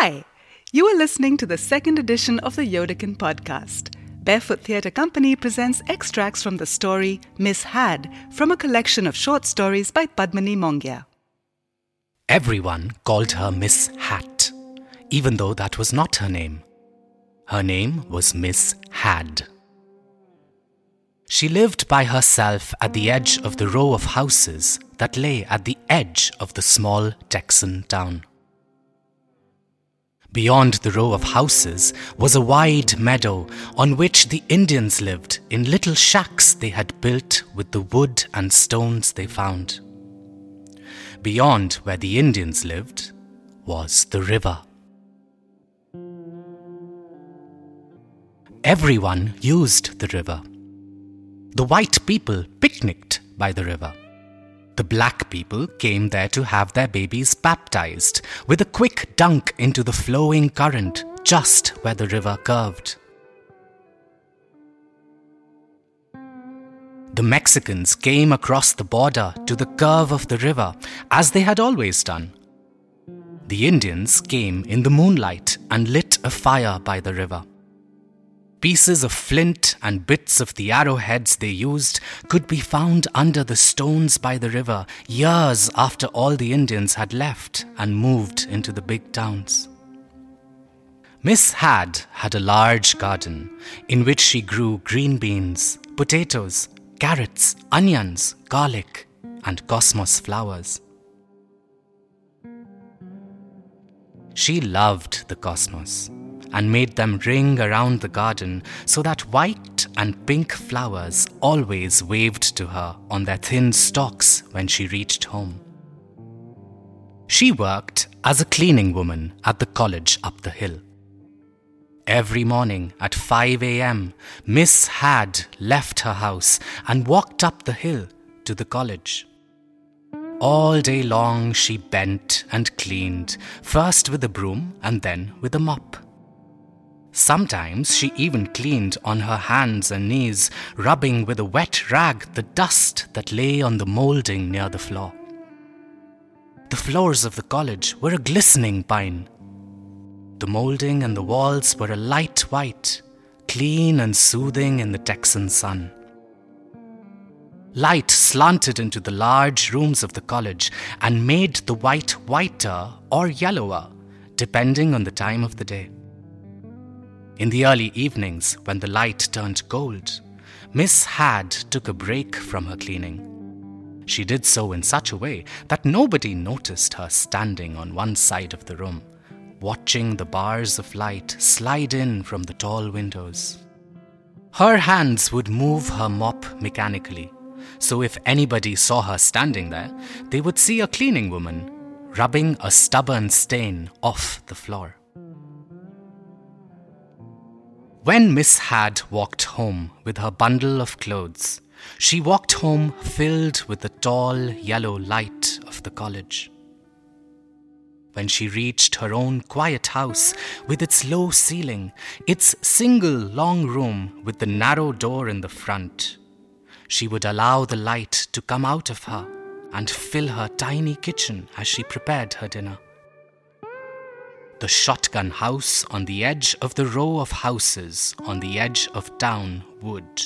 Hi, you are listening to the second edition of the Yodakin podcast. Barefoot Theatre Company presents extracts from the story Miss Hadd from a collection of short stories by Padmini Mongia. Everyone called her Miss Hat, even though that was not her name. Her name was Miss Hadd. She lived by herself at the edge of the row of houses that lay at the edge of the small Texan town. Beyond the row of houses was a wide meadow on which the Indians lived in little shacks they had built with the wood and stones they found. Beyond where the Indians lived was the river. Everyone used the river. The white people picnicked by the river. The black people came there to have their babies baptized with a quick dunk into the flowing current just where the river curved. The Mexicans came across the border to the curve of the river as they had always done. The Indians came in the moonlight and lit a fire by the river. Pieces of flint and bits of the arrowheads they used could be found under the stones by the river years after all the Indians had left and moved into the big towns. Miss Hadd had a large garden in which she grew green beans, potatoes, carrots, onions, garlic, and cosmos flowers. She loved the cosmos and made them ring around the garden so that white and pink flowers always waved to her on their thin stalks when she reached home. She worked as a cleaning woman at the college up the hill. Every morning at 5 a.m., Miss Hadd left her house and walked up the hill to the college. All day long she bent and cleaned, first with a broom and then with a mop. Sometimes she even cleaned on her hands and knees, rubbing with a wet rag the dust that lay on the molding near the floor. The floors of the college were a glistening pine. The molding and the walls were a light white, clean and soothing in the Texan sun. Light slanted into the large rooms of the college and made the white whiter or yellower, depending on the time of the day. In the early evenings, when the light turned gold, Miss Hadd took a break from her cleaning. She did so in such a way that nobody noticed her standing on one side of the room, watching the bars of light slide in from the tall windows. Her hands would move her mop mechanically, so if anybody saw her standing there, they would see a cleaning woman rubbing a stubborn stain off the floor. When Miss Hadd walked home with her bundle of clothes, she walked home filled with the tall yellow light of the college. When she reached her own quiet house with its low ceiling, its single long room with the narrow door in the front, she would allow the light to come out of her and fill her tiny kitchen as she prepared her dinner. The shotgun house on the edge of the row of houses on the edge of town would,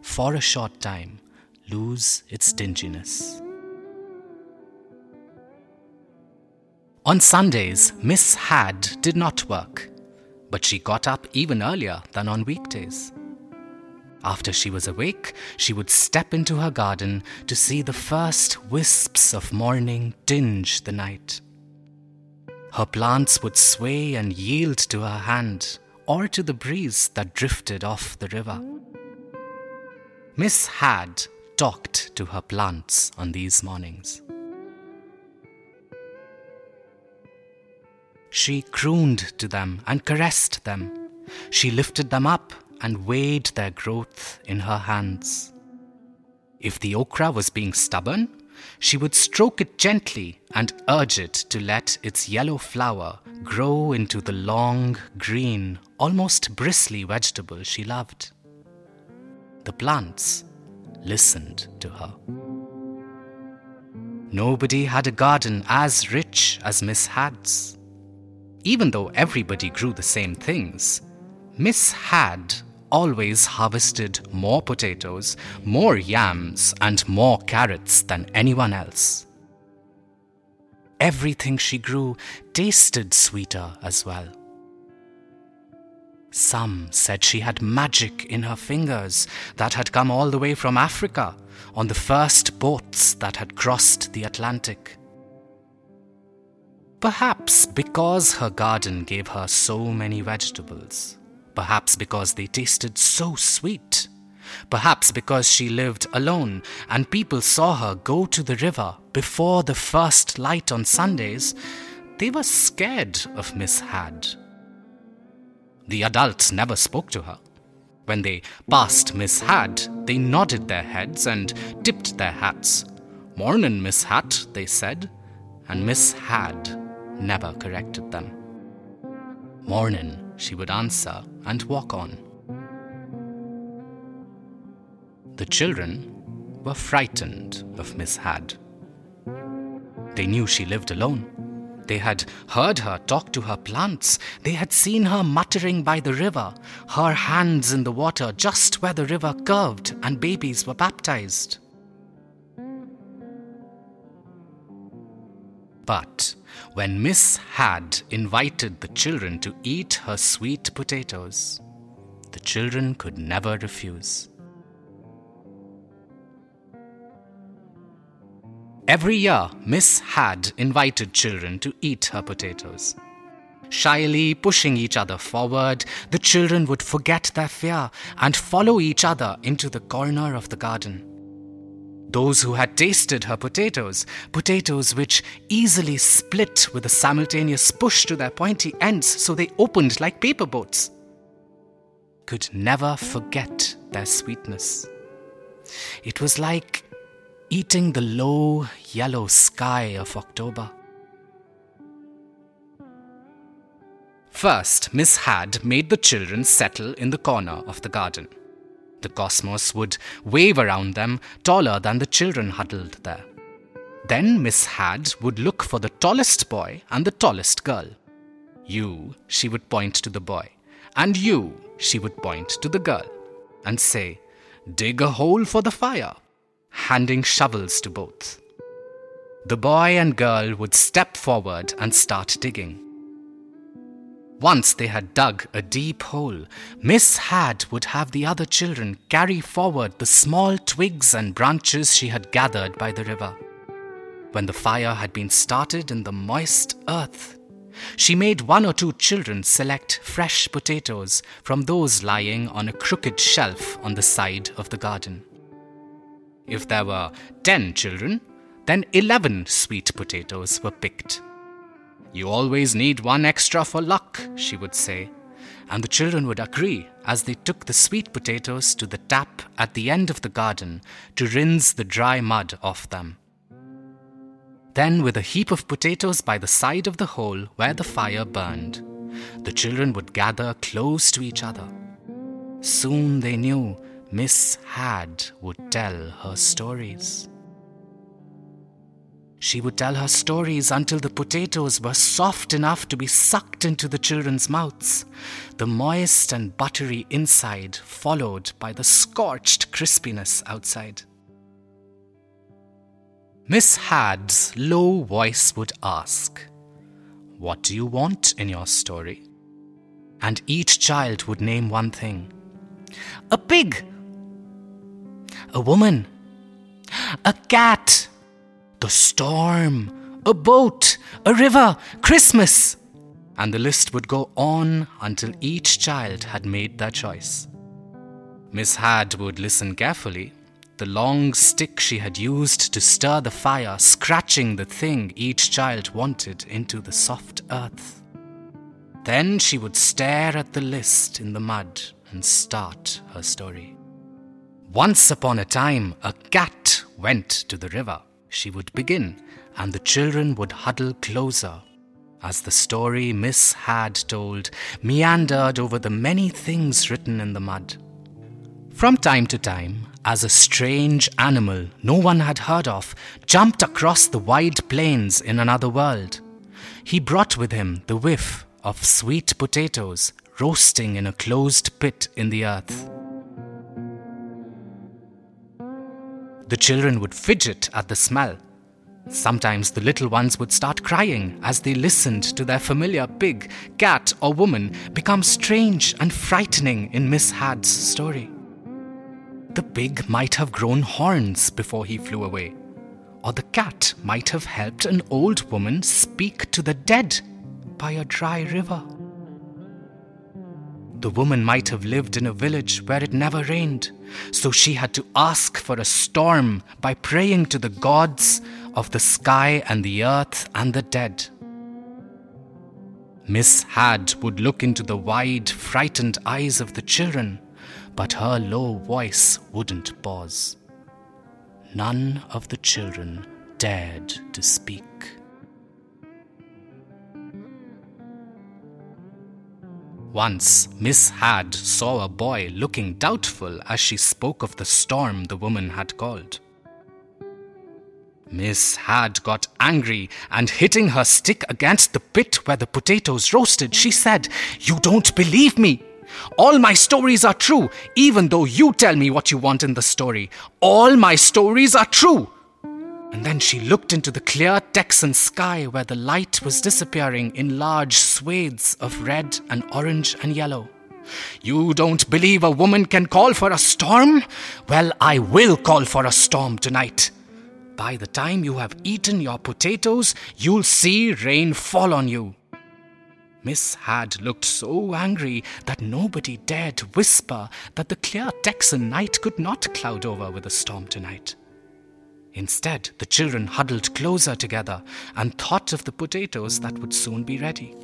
for a short time, lose its dinginess. On Sundays, Miss Hadd did not work, but she got up even earlier than on weekdays. After she was awake, she would step into her garden to see the first wisps of morning tinge the night. Her plants would sway and yield to her hand or to the breeze that drifted off the river. Miss Hadd talked to her plants on these mornings. She crooned to them and caressed them. She lifted them up and weighed their growth in her hands. If the okra was being stubborn, she would stroke it gently and urge it to let its yellow flower grow into the long, green, almost bristly vegetable she loved. The plants listened to her. Nobody had a garden as rich as Miss Hadd's. even though everybody grew the same things, Miss Hadd always harvested more potatoes, more yams, and more carrots than anyone else. Everything she grew tasted sweeter as well. Some said she had magic in her fingers that had come all the way from Africa on the first boats that had crossed the Atlantic. Perhaps because her garden gave her so many vegetables. Perhaps because they tasted so sweet. Perhaps because she lived alone and people saw her go to the river before the first light on Sundays, they were scared of Miss Hadd. The adults never spoke to her. When they passed Miss Hadd, they nodded their heads and tipped their hats. Mornin', Miss Hat, they said, and Miss Hadd never corrected them. Mornin', she would answer and walk on. The children were frightened of Miss Hadd. They knew she lived alone they had heard her talk to her plants. They had seen her muttering by the river, her hands in the water just where the river curved and babies were baptized. But when Miss Hadd invited the children to eat her sweet potatoes, the children could never refuse. Every year, Miss Hadd invited children to eat her potatoes. Shyly pushing each other forward, the children would forget their fear and follow each other into the corner of the garden. Those who had tasted her potatoes, potatoes which easily split with a simultaneous push to their pointy ends so they opened like paper boats, could never forget their sweetness. It was like eating the low yellow sky of October. First, Miss Hadd made the children settle in the corner of the garden. The cosmos would wave around them, taller than the children huddled there. Then Miss Hadd would look for the tallest boy and the tallest girl. You, she would point to the boy, and you, she would point to the girl, and say, Dig a hole for the fire handing shovels to both. The boy and girl would step forward and start digging. Once they had dug a deep hole, Miss Hadd would have the other children carry forward the small twigs and branches she had gathered by the river. When the fire had been started in the moist earth, she made one or two children select fresh potatoes from those lying on a crooked shelf on the side of the garden. If there were 10 children, then 11 sweet potatoes were picked. You always need one extra for luck, she would say, and the children would agree as they took the sweet potatoes to the tap at the end of the garden to rinse the dry mud off them. Then, with a heap of potatoes by the side of the hole where the fire burned, the children would gather close to each other. Soon they knew Miss Hadd would tell her stories. She would tell her stories until the potatoes were soft enough to be sucked into the children's mouths, the moist and buttery inside followed by the scorched crispiness outside. Miss Hadd's low voice would ask, What do you want in your story? And each child would name one thing. A pig, a woman, a cat, the storm, a boat, a river, Christmas. And the list would go on until each child had made their choice. Miss Hadd would listen carefully, the long stick she had used to stir the fire scratching the thing each child wanted into the soft earth. Then she would stare at the list in the mud and start her story. Once upon a time, a cat went to the river. She would begin, and the children would huddle closer as the story Miss Hadd told meandered over the many things written in the mud. From time to time, as a strange animal no one had heard of jumped across the wide plains in another world, he brought with him the whiff of sweet potatoes roasting in a closed pit in the earth. The children would fidget at the smell. Sometimes the little ones would start crying as they listened to their familiar pig, cat, or woman become strange and frightening in Miss Hadd's story. The pig might have grown horns before he flew away, or the cat might have helped an old woman speak to the dead by a dry river. The woman might have lived in a village where it never rained, so she had to ask for a storm by praying to the gods of the sky and the earth and the dead. Miss Hadd would look into the wide, frightened eyes of the children, but her low voice wouldn't pause. None of the children dared to speak. Once, Miss Hadd saw a boy looking doubtful as she spoke of the storm the woman had called. Miss Hadd got angry and hitting her stick against the pit where the potatoes roasted, she said, You don't believe me. All my stories are true, even though you tell me what you want in the story. All my stories are true. And then she looked into the clear Texan sky where the light was disappearing in large swathes of red and orange and yellow. You don't believe a woman can call for a storm? Well, I will call for a storm tonight. By the time you have eaten your potatoes, you'll see rain fall on you. Miss Hadd looked so angry that nobody dared whisper that the clear Texan night could not cloud over with a storm tonight. Instead, the children huddled closer together and thought of the potatoes that would soon be ready.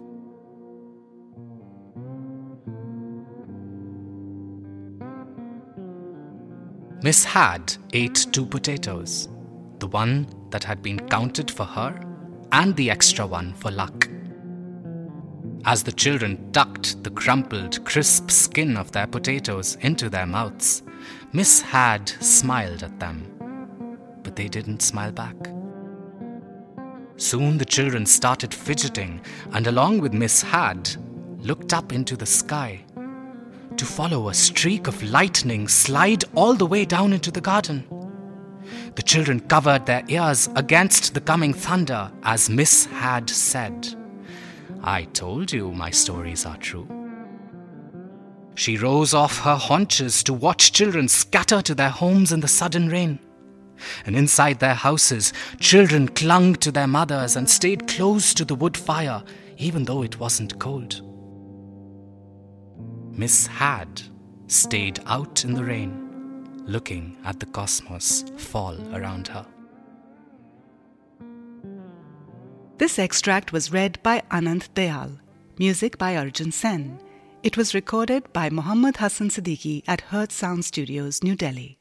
Miss Hadd ate two potatoes the one that had been counted for her and the extra one for luck. As the children tucked the crumpled, crisp skin of their potatoes into their mouths, Miss Hadd smiled at them but they didn't smile back. Soon the children started fidgeting and, along with Miss Hadd, looked up into the sky to follow a streak of lightning slide all the way down into the garden. The children covered their ears against the coming thunder as Miss Hadd said, I told you my stories are true. She rose off her haunches to watch children scatter to their homes in the sudden rain and inside their houses, children clung to their mothers and stayed close to the wood fire, even though it wasn't cold. Miss Hadd stayed out in the rain, looking at the cosmos fall around her. This extract was read by Anand Dayal, music by Arjun Sen. It was recorded by Muhammad Hassan Siddiqui at Hurt Sound Studios, New Delhi.